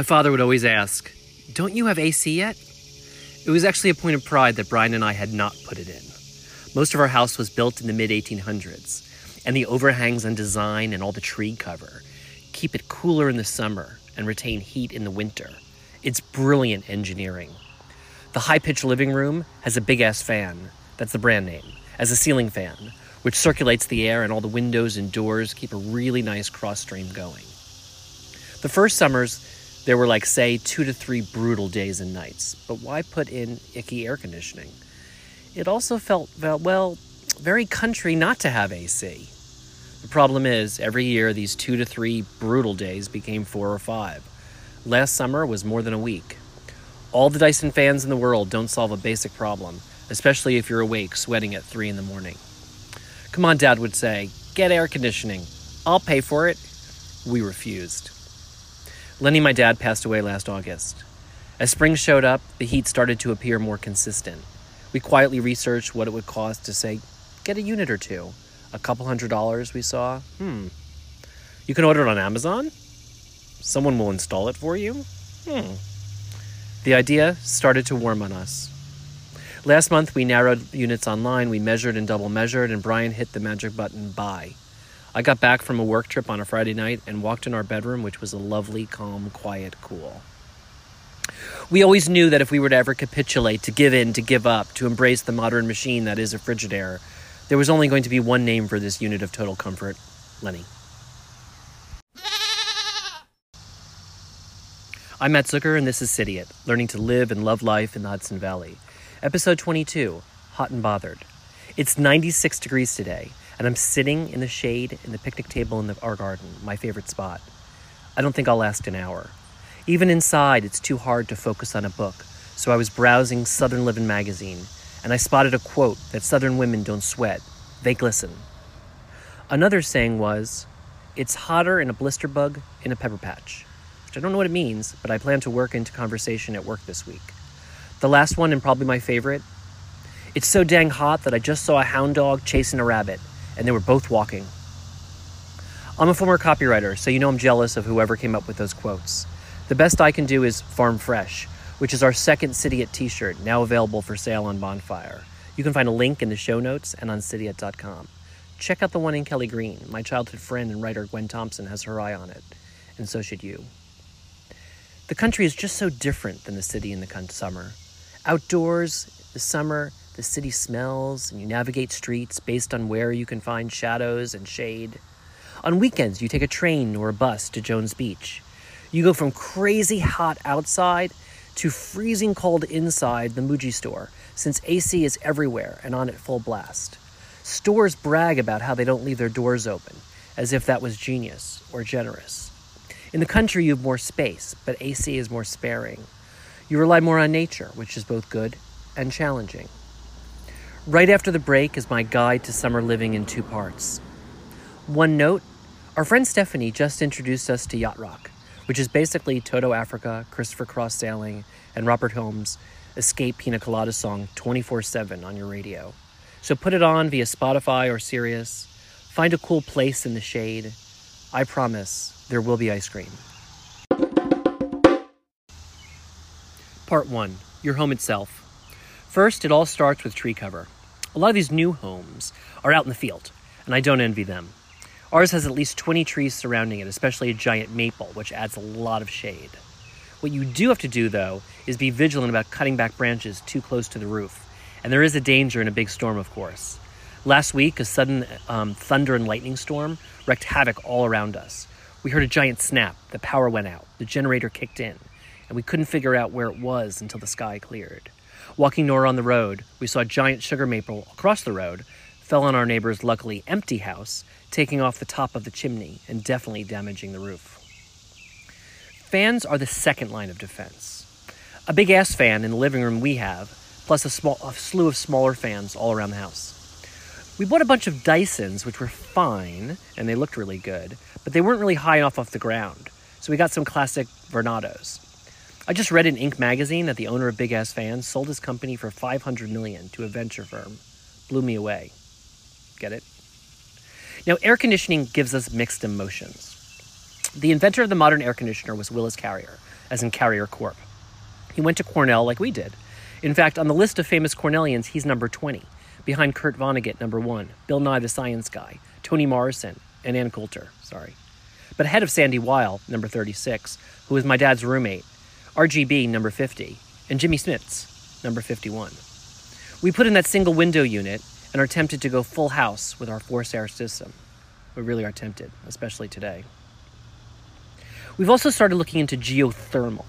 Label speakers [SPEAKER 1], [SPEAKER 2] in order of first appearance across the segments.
[SPEAKER 1] My father would always ask, Don't you have AC yet? It was actually a point of pride that Brian and I had not put it in. Most of our house was built in the mid 1800s, and the overhangs and design and all the tree cover keep it cooler in the summer and retain heat in the winter. It's brilliant engineering. The high pitched living room has a big ass fan, that's the brand name, as a ceiling fan, which circulates the air and all the windows and doors keep a really nice cross stream going. The first summers, there were like, say, two to three brutal days and nights, but why put in icky air conditioning? It also felt, well, very country not to have AC. The problem is, every year these two to three brutal days became four or five. Last summer was more than a week. All the Dyson fans in the world don't solve a basic problem, especially if you're awake sweating at 3 in the morning. Come on, Dad would say, get air conditioning. I'll pay for it. We refused. Lenny, my dad, passed away last August. As spring showed up, the heat started to appear more consistent. We quietly researched what it would cost to, say, get a unit or two. A couple hundred dollars, we saw. Hmm. You can order it on Amazon? Someone will install it for you? Hmm. The idea started to warm on us. Last month, we narrowed units online, we measured and double measured, and Brian hit the magic button buy. I got back from a work trip on a Friday night and walked in our bedroom, which was a lovely, calm, quiet, cool. We always knew that if we were to ever capitulate, to give in, to give up, to embrace the modern machine that is a Frigidaire, there was only going to be one name for this unit of total comfort Lenny. I'm Matt Zucker, and this is Cidiot, learning to live and love life in the Hudson Valley. Episode 22 Hot and Bothered. It's 96 degrees today, and I'm sitting in the shade in the picnic table in the, our garden, my favorite spot. I don't think I'll last an hour. Even inside, it's too hard to focus on a book, so I was browsing Southern Living magazine, and I spotted a quote that Southern women don't sweat, they glisten. Another saying was, It's hotter in a blister bug in a pepper patch which I don't know what it means, but I plan to work into conversation at work this week. The last one, and probably my favorite, it's so dang hot that I just saw a hound dog chasing a rabbit, and they were both walking. I'm a former copywriter, so you know I'm jealous of whoever came up with those quotes. The best I can do is Farm Fresh, which is our second Cidiot t shirt, now available for sale on Bonfire. You can find a link in the show notes and on Cidiot.com. Check out the one in Kelly Green. My childhood friend and writer Gwen Thompson has her eye on it, and so should you. The country is just so different than the city in the summer. Outdoors, the summer, the city smells, and you navigate streets based on where you can find shadows and shade. On weekends, you take a train or a bus to Jones Beach. You go from crazy hot outside to freezing cold inside the Muji store, since AC is everywhere and on at full blast. Stores brag about how they don't leave their doors open, as if that was genius or generous. In the country, you have more space, but AC is more sparing. You rely more on nature, which is both good and challenging. Right after the break is my guide to summer living in two parts. One note our friend Stephanie just introduced us to Yacht Rock, which is basically Toto Africa, Christopher Cross Sailing, and Rupert Holmes' Escape Pina Colada song 24 7 on your radio. So put it on via Spotify or Sirius. Find a cool place in the shade. I promise there will be ice cream. Part 1 Your home itself. First, it all starts with tree cover. A lot of these new homes are out in the field, and I don't envy them. Ours has at least 20 trees surrounding it, especially a giant maple, which adds a lot of shade. What you do have to do, though, is be vigilant about cutting back branches too close to the roof. And there is a danger in a big storm, of course. Last week, a sudden um, thunder and lightning storm wreaked havoc all around us. We heard a giant snap, the power went out, the generator kicked in, and we couldn't figure out where it was until the sky cleared. Walking Nora on the road, we saw a giant sugar maple across the road, fell on our neighbor's luckily empty house, taking off the top of the chimney and definitely damaging the roof. Fans are the second line of defense. A big ass fan in the living room we have, plus a, small, a slew of smaller fans all around the house. We bought a bunch of Dysons, which were fine, and they looked really good, but they weren't really high enough off the ground. So we got some classic Vornados. I just read in Inc. magazine that the owner of Big Ass Fans sold his company for 500 million to a venture firm. Blew me away. Get it? Now, air conditioning gives us mixed emotions. The inventor of the modern air conditioner was Willis Carrier, as in Carrier Corp. He went to Cornell like we did. In fact, on the list of famous Cornellians, he's number 20, behind Kurt Vonnegut, number 1, Bill Nye the Science Guy, Toni Morrison, and Ann Coulter, sorry. But ahead of Sandy Weill, number 36, who was my dad's roommate, RGB, number 50, and Jimmy Smits, number 51. We put in that single window unit and are tempted to go full house with our forced air system. We really are tempted, especially today. We've also started looking into geothermal.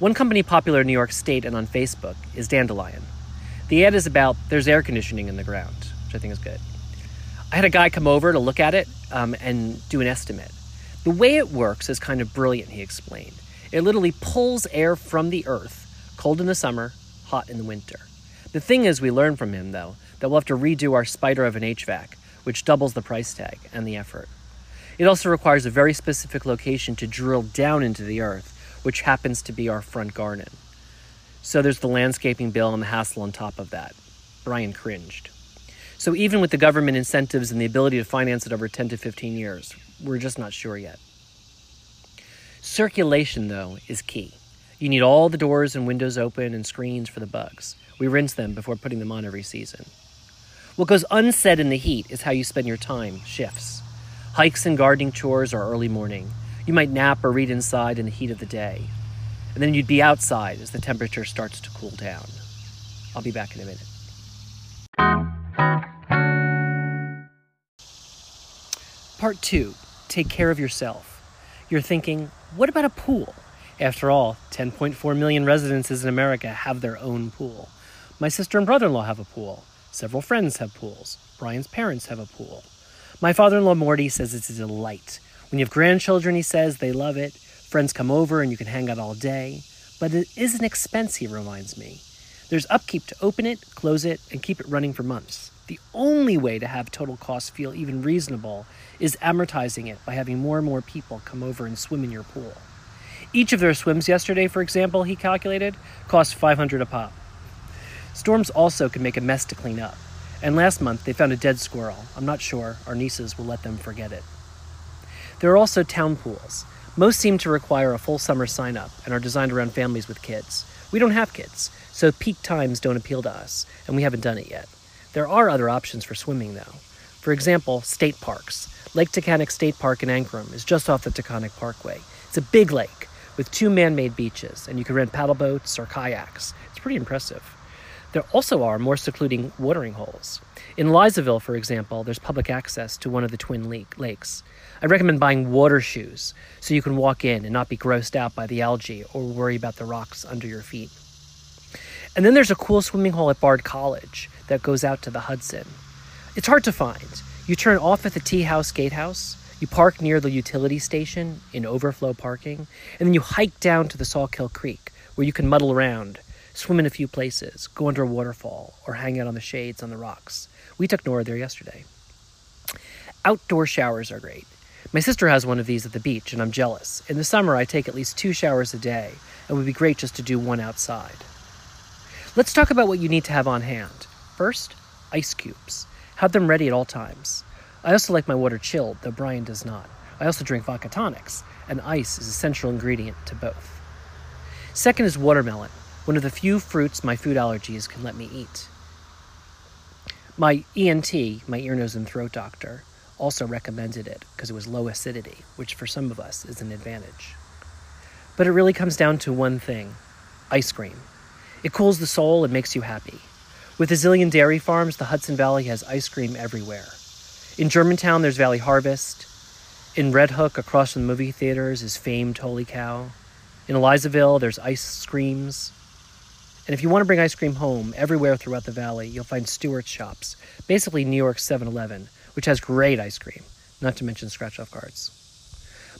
[SPEAKER 1] One company popular in New York State and on Facebook is Dandelion. The ad is about there's air conditioning in the ground, which I think is good. I had a guy come over to look at it um, and do an estimate. The way it works is kind of brilliant, he explained. It literally pulls air from the earth, cold in the summer, hot in the winter. The thing is, we learned from him, though, that we'll have to redo our spider of an HVAC, which doubles the price tag and the effort. It also requires a very specific location to drill down into the earth, which happens to be our front garden. So there's the landscaping bill and the hassle on top of that. Brian cringed. So even with the government incentives and the ability to finance it over 10 to 15 years, we're just not sure yet. Circulation, though, is key. You need all the doors and windows open and screens for the bugs. We rinse them before putting them on every season. What goes unsaid in the heat is how you spend your time, shifts. Hikes and gardening chores are early morning. You might nap or read inside in the heat of the day. And then you'd be outside as the temperature starts to cool down. I'll be back in a minute. Part two take care of yourself. You're thinking, what about a pool? After all, 10.4 million residences in America have their own pool. My sister and brother in law have a pool. Several friends have pools. Brian's parents have a pool. My father in law Morty says it's a delight. When you have grandchildren, he says they love it. Friends come over and you can hang out all day. But it is an expense, he reminds me. There's upkeep to open it, close it, and keep it running for months. The only way to have total costs feel even reasonable is amortizing it by having more and more people come over and swim in your pool. Each of their swims yesterday, for example, he calculated, cost 500 a pop. Storms also can make a mess to clean up. And last month they found a dead squirrel. I'm not sure our nieces will let them forget it. There are also town pools. Most seem to require a full summer sign up and are designed around families with kids. We don't have kids, so peak times don't appeal to us, and we haven't done it yet. There are other options for swimming, though. For example, state parks. Lake Taghkanic State Park in Ancram is just off the Taconic Parkway. It's a big lake with two man made beaches, and you can rent paddle boats or kayaks. It's pretty impressive. There also are more secluding watering holes. In Elizaville, for example, there's public access to one of the twin lakes. I recommend buying water shoes so you can walk in and not be grossed out by the algae or worry about the rocks under your feet. And then there's a cool swimming hole at Bard College that goes out to the Hudson. It's hard to find. You turn off at the Tea House Gatehouse, you park near the utility station in overflow parking, and then you hike down to the Sawkill Creek where you can muddle around swim in a few places, go under a waterfall, or hang out on the shades on the rocks. We took Nora there yesterday. Outdoor showers are great. My sister has one of these at the beach, and I'm jealous. In the summer, I take at least two showers a day. And it would be great just to do one outside. Let's talk about what you need to have on hand. First, ice cubes. Have them ready at all times. I also like my water chilled, though Brian does not. I also drink vodka tonics, and ice is a central ingredient to both. Second is watermelon one of the few fruits my food allergies can let me eat. My ENT, my ear, nose, and throat doctor, also recommended it because it was low acidity, which for some of us is an advantage. But it really comes down to one thing ice cream. It cools the soul and makes you happy. With a zillion dairy farms, the Hudson Valley has ice cream everywhere. In Germantown, there's Valley Harvest. In Red Hook, across from the movie theaters, is famed Holy Cow. In Elizaville, there's ice creams. And if you want to bring ice cream home, everywhere throughout the valley, you'll find Stewart's shops, basically New York's 7 Eleven, which has great ice cream, not to mention scratch off cards.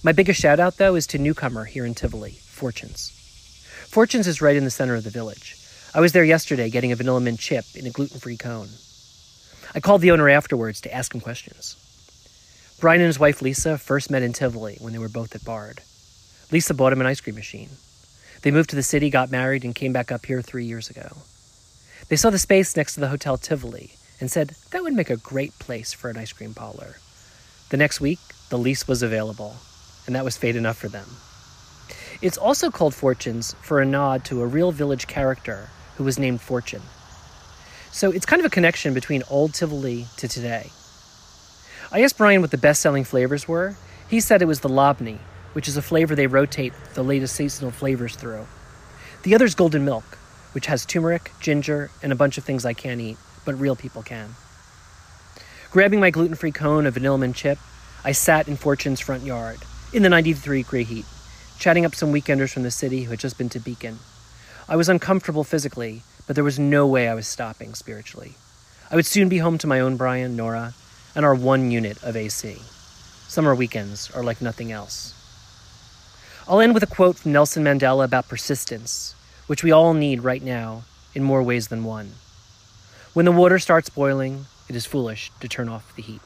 [SPEAKER 1] My biggest shout out, though, is to newcomer here in Tivoli, Fortunes. Fortunes is right in the center of the village. I was there yesterday getting a vanilla mint chip in a gluten free cone. I called the owner afterwards to ask him questions. Brian and his wife Lisa first met in Tivoli when they were both at Bard. Lisa bought him an ice cream machine. They moved to the city, got married, and came back up here three years ago. They saw the space next to the Hotel Tivoli and said that would make a great place for an ice cream parlor. The next week, the lease was available, and that was fate enough for them. It's also called Fortunes for a nod to a real village character who was named Fortune. So it's kind of a connection between old Tivoli to today. I asked Brian what the best selling flavors were. He said it was the Labneh, which is a flavor they rotate the latest seasonal flavors through. The other is Golden Milk, which has turmeric, ginger, and a bunch of things I can't eat, but real people can. Grabbing my gluten free cone of vanilla chip, I sat in Fortune's front yard in the 93 degree heat chatting up some weekenders from the city who had just been to Beacon. I was uncomfortable physically, but there was no way I was stopping spiritually. I would soon be home to my own Brian, Nora, and our one unit of AC. Summer weekends are like nothing else. I'll end with a quote from Nelson Mandela about persistence, which we all need right now in more ways than one. When the water starts boiling, it is foolish to turn off the heat.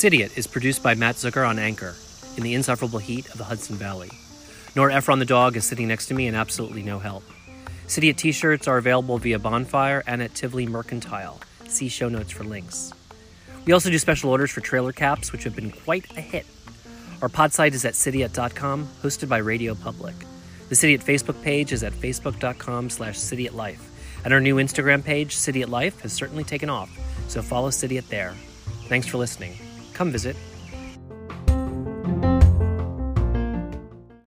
[SPEAKER 1] Cidiot is produced by Matt Zucker on Anchor in the insufferable heat of the Hudson Valley. Nora Ephron the dog is sitting next to me and absolutely no help. Cidiot t shirts are available via Bonfire and at Tivoli Mercantile. See show notes for links. We also do special orders for trailer caps, which have been quite a hit. Our pod site is at cidiot.com, hosted by Radio Public. The Cidiot Facebook page is at facebook.com slash cidiotlife. And our new Instagram page, Cidiot Life, has certainly taken off, so follow Cidiot there. Thanks for listening come visit